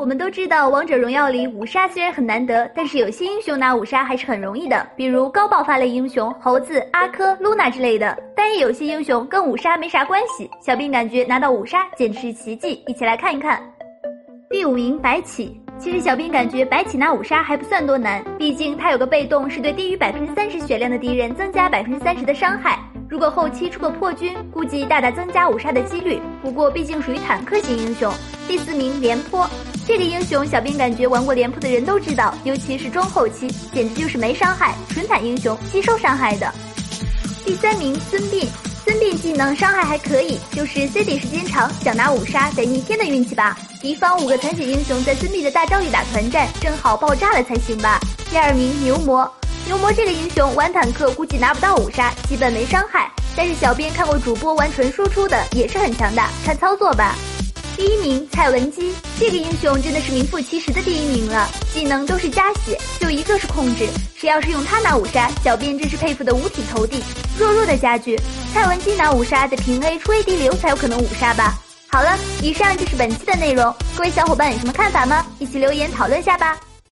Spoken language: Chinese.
我们都知道，王者荣耀里五杀虽然很难得，但是有些英雄拿五杀还是很容易的，比如高爆发类英雄猴子、阿珂、露娜之类的。但也有些英雄跟五杀没啥关系，小兵感觉拿到五杀简直是奇迹。一起来看一看。第五名白起，其实小兵感觉白起拿五杀还不算多难，毕竟他有个被动是对低于百分之三十血量的敌人增加百分之三十的伤害。如果后期出个破军，估计大大增加五杀的几率。不过毕竟属于坦克型英雄。第四名廉颇。这个英雄，小编感觉玩过廉颇的人都知道，尤其是中后期，简直就是没伤害，纯坦英雄，吸收伤害的。第三名孙膑，孙膑技能伤害还可以，就是 CD 时间长，想拿五杀得逆天的运气吧。敌方五个残血英雄在孙膑的大招里打团战，正好爆炸了才行吧。第二名牛魔，牛魔这个英雄玩坦克估计拿不到五杀，基本没伤害，但是小编看过主播玩纯输出的，也是很强大，看操作吧。第一名蔡文姬，这个英雄真的是名副其实的第一名了，技能都是加血，就一个是控制，谁要是用他拿五杀，小编真是佩服的五体投地。弱弱的家具，蔡文姬拿五杀得平 A 出 AD 流才有可能五杀吧。好了，以上就是本期的内容，各位小伙伴有什么看法吗？一起留言讨论下吧。